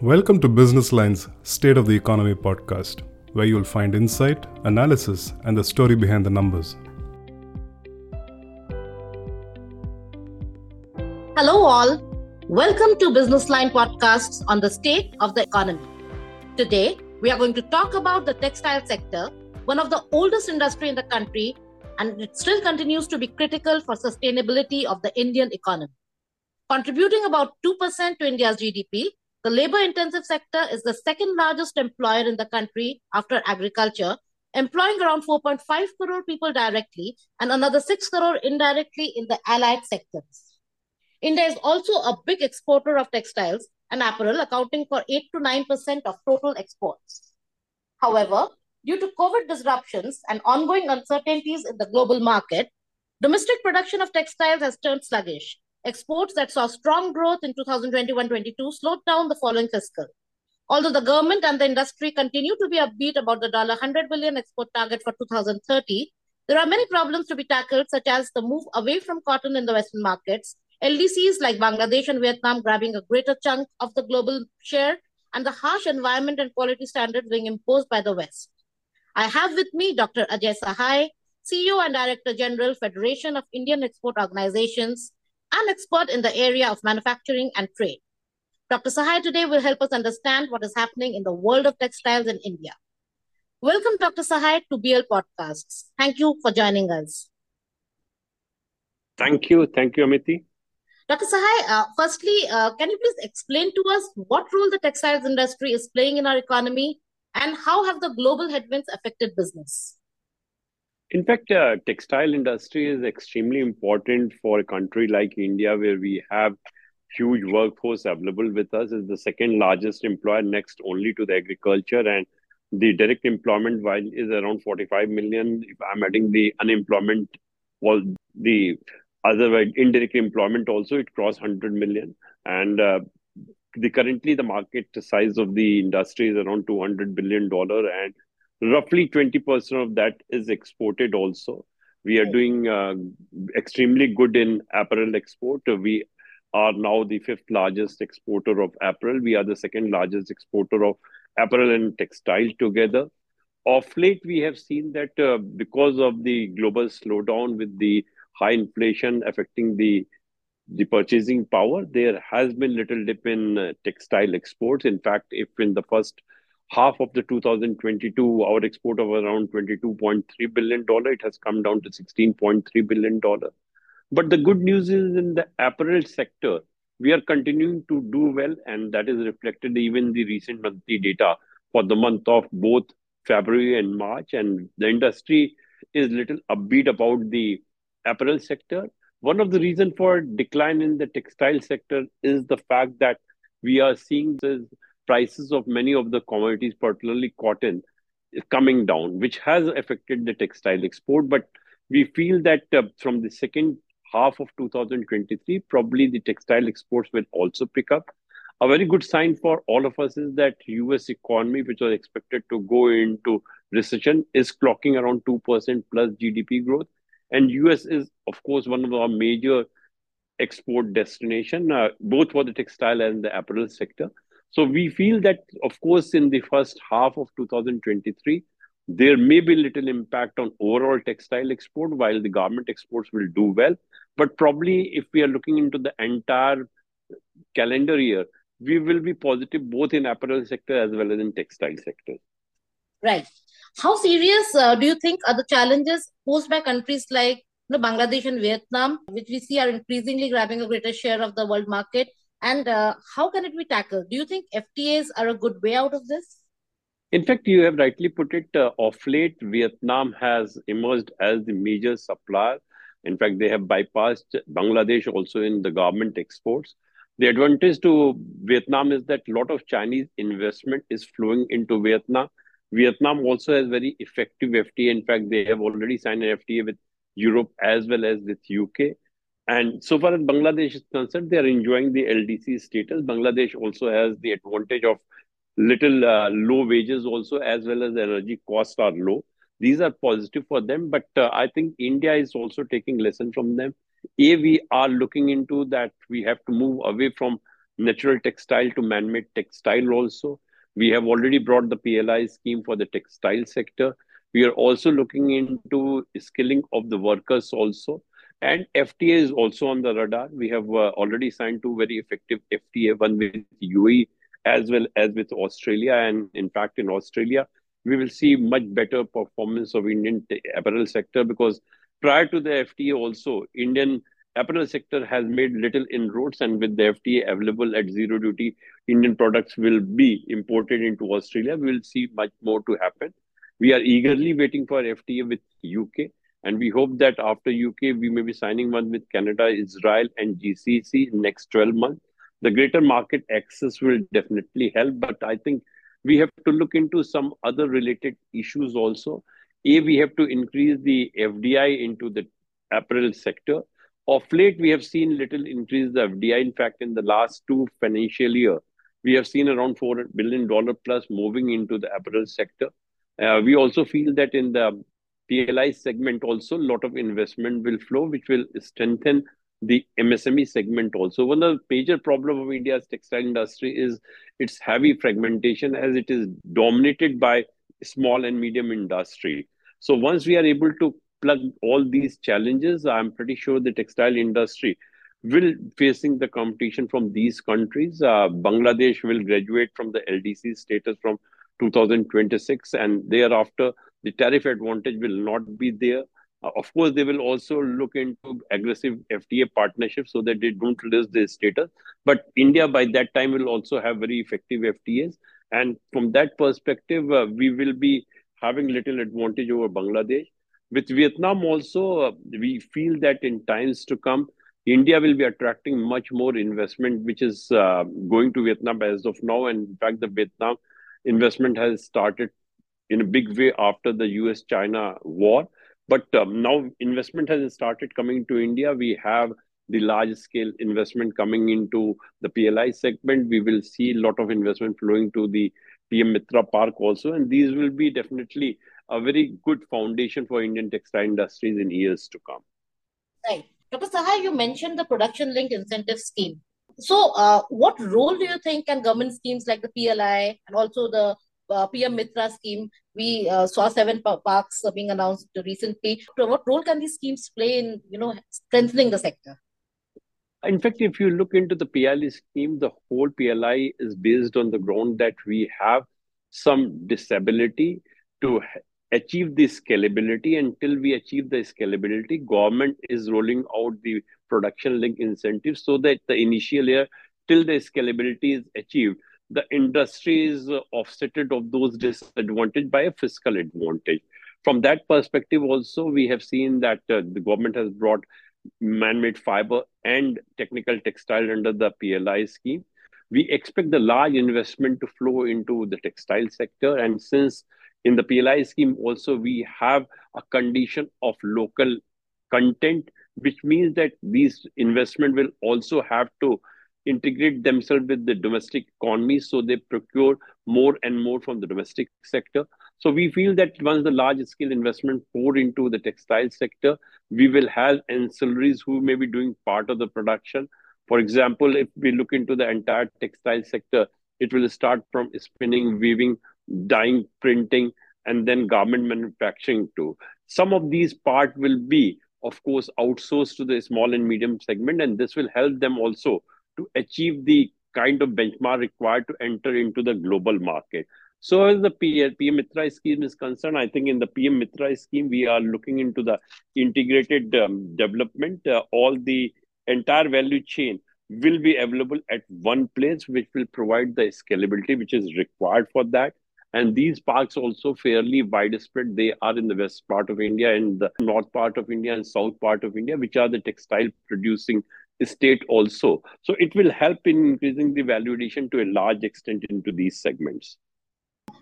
Welcome to Business Line's State of the Economy podcast, where you'll find insight, analysis, and the story behind the numbers. Hello, all. Welcome to Business Line podcasts on the state of the economy. Today, we are going to talk about the textile sector, one of the oldest industry in the country, and it still continues to be critical for sustainability of the Indian economy. Contributing about 2% to India's GDP, the labor intensive sector is the second largest employer in the country after agriculture, employing around 4.5 crore people directly and another 6 crore indirectly in the allied sectors. India is also a big exporter of textiles and apparel, accounting for 8 to 9% of total exports. However, due to COVID disruptions and ongoing uncertainties in the global market, domestic production of textiles has turned sluggish Exports that saw strong growth in 2021-22 slowed down the following fiscal. Although the government and the industry continue to be upbeat about the $100 billion export target for 2030, there are many problems to be tackled, such as the move away from cotton in the Western markets, LDCs like Bangladesh and Vietnam grabbing a greater chunk of the global share, and the harsh environment and quality standards being imposed by the West. I have with me Dr. Ajay Sahai, CEO and Director General, Federation of Indian Export Organizations, an expert in the area of manufacturing and trade. Dr. Sahai today will help us understand what is happening in the world of textiles in India. Welcome, Dr. Sahai, to BL Podcasts. Thank you for joining us. Thank you. Thank you, Amiti. Dr. Sahai, uh, firstly, uh, can you please explain to us what role the textiles industry is playing in our economy and how have the global headwinds affected business? In fact, uh, textile industry is extremely important for a country like India, where we have huge workforce available with us. is the second largest employer, next only to the agriculture, and the direct employment while is around 45 million. If I'm adding the unemployment, well, the other indirect employment also it crossed 100 million, and uh, the currently the market size of the industry is around 200 billion dollar and roughly 20% of that is exported also. We are doing uh, extremely good in apparel export. We are now the fifth largest exporter of apparel. We are the second largest exporter of apparel and textile together. Of late, we have seen that uh, because of the global slowdown with the high inflation affecting the the purchasing power, there has been little dip in uh, textile exports. In fact, if in the first half of the 2022, our export of around $22.3 billion, it has come down to $16.3 billion. But the good news is in the apparel sector, we are continuing to do well, and that is reflected even the recent monthly data for the month of both February and March. And the industry is little upbeat about the apparel sector. One of the reasons for decline in the textile sector is the fact that we are seeing this prices of many of the commodities, particularly cotton, is coming down, which has affected the textile export. But we feel that uh, from the second half of 2023, probably the textile exports will also pick up. A very good sign for all of us is that US economy, which was expected to go into recession, is clocking around 2% plus GDP growth. And US is, of course, one of our major export destination, uh, both for the textile and the apparel sector. So we feel that, of course, in the first half of 2023, there may be little impact on overall textile export while the garment exports will do well. But probably if we are looking into the entire calendar year, we will be positive both in apparel sector as well as in textile sector. Right. How serious uh, do you think are the challenges posed by countries like you know, Bangladesh and Vietnam, which we see are increasingly grabbing a greater share of the world market? And uh, how can it be tackled? Do you think FTAs are a good way out of this? In fact, you have rightly put it. Uh, of late, Vietnam has emerged as the major supplier. In fact, they have bypassed Bangladesh also in the government exports. The advantage to Vietnam is that a lot of Chinese investment is flowing into Vietnam. Vietnam also has very effective FTA. In fact, they have already signed an FTA with Europe as well as with UK. And so far as Bangladesh is concerned, they are enjoying the LDC status. Bangladesh also has the advantage of little uh, low wages also, as well as energy costs are low. These are positive for them, but uh, I think India is also taking lesson from them. A, we are looking into that we have to move away from natural textile to man-made textile also. We have already brought the PLI scheme for the textile sector. We are also looking into skilling of the workers also. And FTA is also on the radar. We have uh, already signed two very effective FTA, one with UAE as well as with Australia. And in fact, in Australia, we will see much better performance of Indian apparel sector because prior to the FTA also, Indian apparel sector has made little inroads and with the FTA available at zero duty, Indian products will be imported into Australia. We will see much more to happen. We are eagerly waiting for FTA with UK and we hope that after UK, we may be signing one with Canada, Israel and GCC next 12 months. The greater market access will definitely help, but I think we have to look into some other related issues also. A, we have to increase the FDI into the apparel sector of late, we have seen little increase the FDI. In fact, in the last two financial year, we have seen around $4 billion plus moving into the apparel sector. Uh, we also feel that in the PLI segment also, a lot of investment will flow, which will strengthen the MSME segment also. One of the major problem of India's textile industry is its heavy fragmentation as it is dominated by small and medium industry. So once we are able to plug all these challenges, I'm pretty sure the textile industry will facing the competition from these countries. Uh, Bangladesh will graduate from the LDC status from 2026, and thereafter the tariff advantage will not be there. Uh, of course, they will also look into aggressive FTA partnerships so that they don't lose their status. But India, by that time, will also have very effective FTAs, and from that perspective, uh, we will be having little advantage over Bangladesh. With Vietnam also, uh, we feel that in times to come, India will be attracting much more investment, which is uh, going to Vietnam as of now. And in fact, the Vietnam investment has started in a big way after the US China war. But um, now investment has started coming to India. We have the large scale investment coming into the PLI segment. We will see a lot of investment flowing to the PM Mitra Park also. And these will be definitely a very good foundation for Indian textile industries in years to come. Right. Dr. Sahai, you mentioned the production link incentive scheme. So, uh, what role do you think can government schemes like the PLI and also the uh, PM Mitra scheme? We uh, saw seven parks being announced recently. What role can these schemes play in, you know, strengthening the sector? In fact, if you look into the PLI scheme, the whole PLI is based on the ground that we have some disability to achieve the scalability. Until we achieve the scalability, government is rolling out the production link incentives so that the initial year, till the scalability is achieved, the industry is offsetted of those disadvantage by a fiscal advantage. From that perspective, also, we have seen that uh, the government has brought man-made fiber and technical textile under the PLI scheme. We expect the large investment to flow into the textile sector. And since in the PLI scheme also we have a condition of local content, which means that these investment will also have to integrate themselves with the domestic economy so they procure more and more from the domestic sector. So we feel that once the large scale investment pour into the textile sector we will have ancillaries who may be doing part of the production. For example if we look into the entire textile sector it will start from spinning weaving dyeing printing and then garment manufacturing too. Some of these part will be of course outsourced to the small and medium segment and this will help them also to achieve the kind of benchmark required to enter into the global market. So as the PM Mitra scheme is concerned, I think in the PM Mitra scheme, we are looking into the integrated um, development. Uh, all the entire value chain will be available at one place, which will provide the scalability which is required for that. And these parks also fairly widespread. They are in the west part of India and the north part of India and south part of India, which are the textile producing state also. So it will help in increasing the value addition to a large extent into these segments.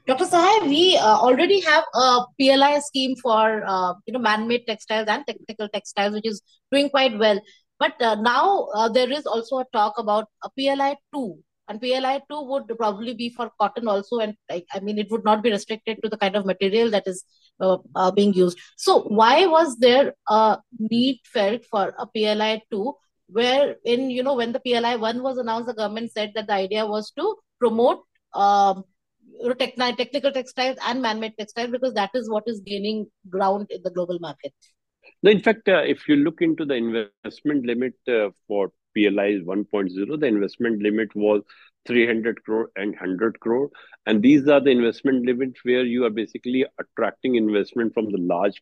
Dr. Sahai, we uh, already have a PLI scheme for uh, you know man-made textiles and technical textiles, which is doing quite well. But uh, now uh, there is also a talk about a PLI two, and PLI two would probably be for cotton also, and I, I mean it would not be restricted to the kind of material that is uh, uh, being used. So why was there a need felt for a PLI two where in you know when the PLI one was announced, the government said that the idea was to promote um, techni- technical textiles and man-made textiles because that is what is gaining ground in the global market. No, in fact, uh, if you look into the investment limit uh, for PLI 1.0, the investment limit was 300 crore and 100 crore. And these are the investment limits where you are basically attracting investment from the large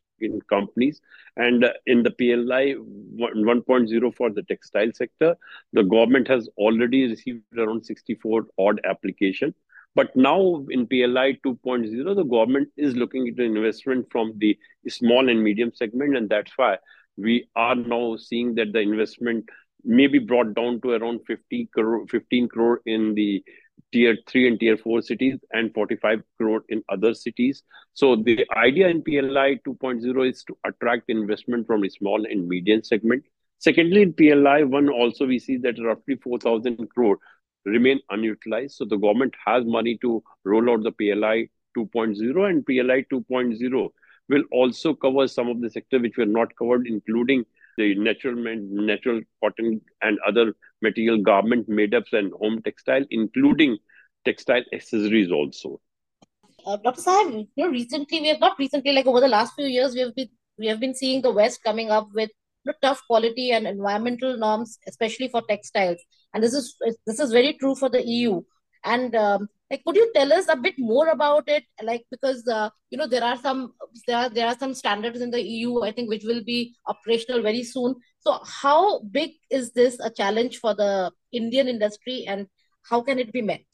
companies. And uh, in the PLI 1.0 for the textile sector, the government has already received around 64 odd application. But now in PLI 2.0, the government is looking at investment from the small and medium segment. And that's why we are now seeing that the investment may be brought down to around 50 crore, 15 crore in the tier 3 and tier 4 cities and 45 crore in other cities. So the idea in PLI 2.0 is to attract investment from a small and medium segment. Secondly, in PLI 1 also we see that roughly 4,000 crore remain unutilized. So the government has money to roll out the PLI 2.0 and PLI 2.0 will also cover some of the sector which were not covered, including the natural natural cotton and other material garment made ups and home textile, including textile accessories also. Uh, Dr. Sahab, you know, recently we have not recently, like over the last few years, we have been we have been seeing the West coming up with you know, tough quality and environmental norms, especially for textiles, and this is this is very true for the EU. And um, like could you tell us a bit more about it? Like because uh, you know there are some there are, there are some standards in the eu i think which will be operational very soon. So how big is this a challenge for the indian industry and how can it be met?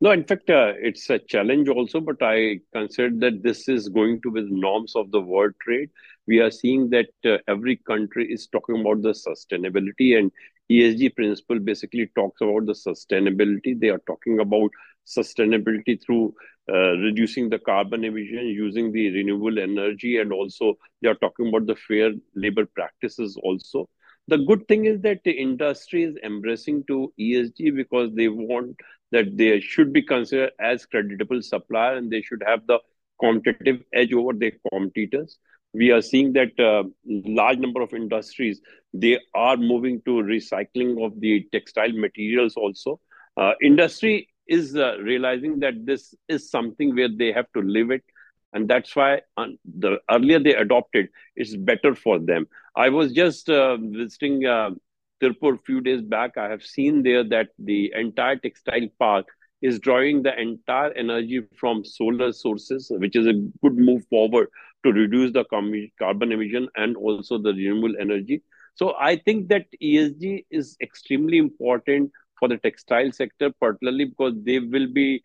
No, in fact, uh, it's a challenge also, but I consider that this is going to be the norms of the world trade. We are seeing that uh, every country is talking about the sustainability, and ESG principle basically talks about the sustainability. They are talking about sustainability through uh, reducing the carbon emission, using the renewable energy, and also they are talking about the fair labor practices also. The good thing is that the industry is embracing to ESG because they want that they should be considered as creditable supplier and they should have the competitive edge over their competitors we are seeing that uh, large number of industries they are moving to recycling of the textile materials also. Uh, industry is uh, realizing that this is something where they have to live it and that's why uh, the earlier they adopted it's better for them. I was just uh, visiting uh, few days back. I have seen there that the entire textile park is drawing the entire energy from solar sources which is a good move forward to reduce the carbon emission and also the renewable energy. So I think that ESG is extremely important for the textile sector, particularly because they will be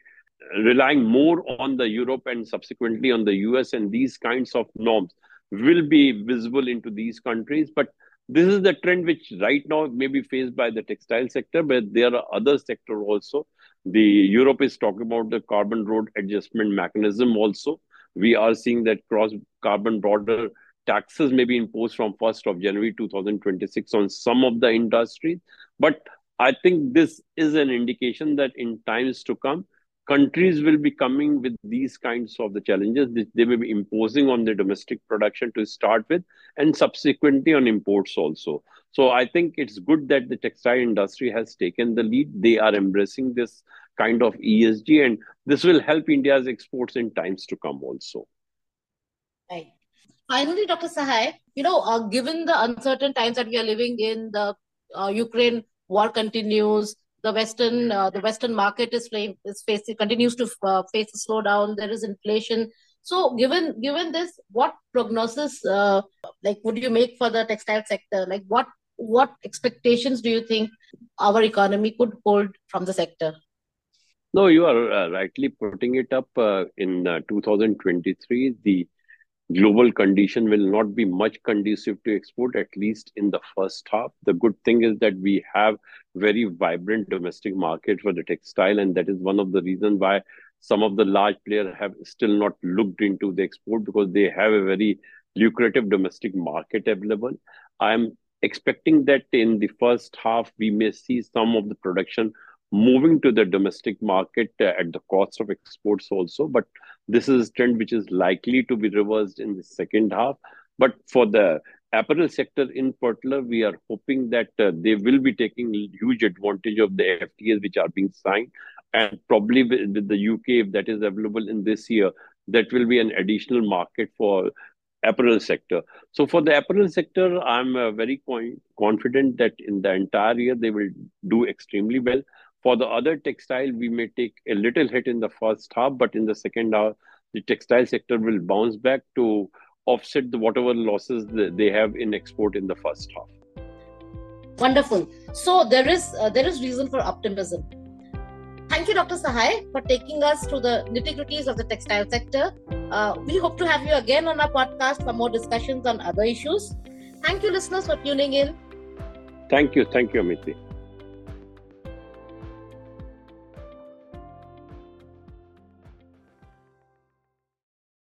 relying more on the Europe and subsequently on the US, and these kinds of norms will be visible into these countries. But this is the trend which right now may be faced by the textile sector, but there are other sector also. The Europe is talking about the carbon border adjustment mechanism also we are seeing that cross carbon border taxes may be imposed from 1st of January 2026 on some of the industries. But I think this is an indication that in times to come, countries will be coming with these kinds of the challenges that they may be imposing on their domestic production to start with and subsequently on imports also. So I think it's good that the textile industry has taken the lead. They are embracing this kind of ESG, and this will help India's exports in times to come also. Right. Finally, Dr. Sahai, you know, uh, given the uncertain times that we are living in, the uh, Ukraine war continues, the Western uh, the Western market is, is facing continues to uh, face a slowdown. There is inflation. So, given given this, what prognosis uh, like would you make for the textile sector? Like, what what expectations do you think our economy could hold from the sector? No, you are uh, rightly putting it up. Uh, in uh, 2023, the global condition will not be much conducive to export, at least in the first half. The good thing is that we have very vibrant domestic market for the textile, and that is one of the reasons why some of the large players have still not looked into the export because they have a very lucrative domestic market available. I'm expecting that in the first half, we may see some of the production moving to the domestic market uh, at the cost of exports also. But this is a trend which is likely to be reversed in the second half. But for the apparel sector in particular, we are hoping that uh, they will be taking huge advantage of the FTAs which are being signed, and probably with, the UK, if that is available in this year, that will be an additional market for apparel sector. So for the apparel sector, I'm uh, very confident that in the entire year they will do extremely well. For the other textile, we may take a little hit in the first half, but in the second half, the textile sector will bounce back to offset the whatever losses they have in export in the first half. Wonderful. So there is uh, there is reason for optimism. Thank you, Dr. Sahai, for taking us through the nitty gritties of the textile sector. Uh, we hope to have you again on our podcast for more discussions on other issues. Thank you, listeners, for tuning in. Thank you. Thank you, Amiti.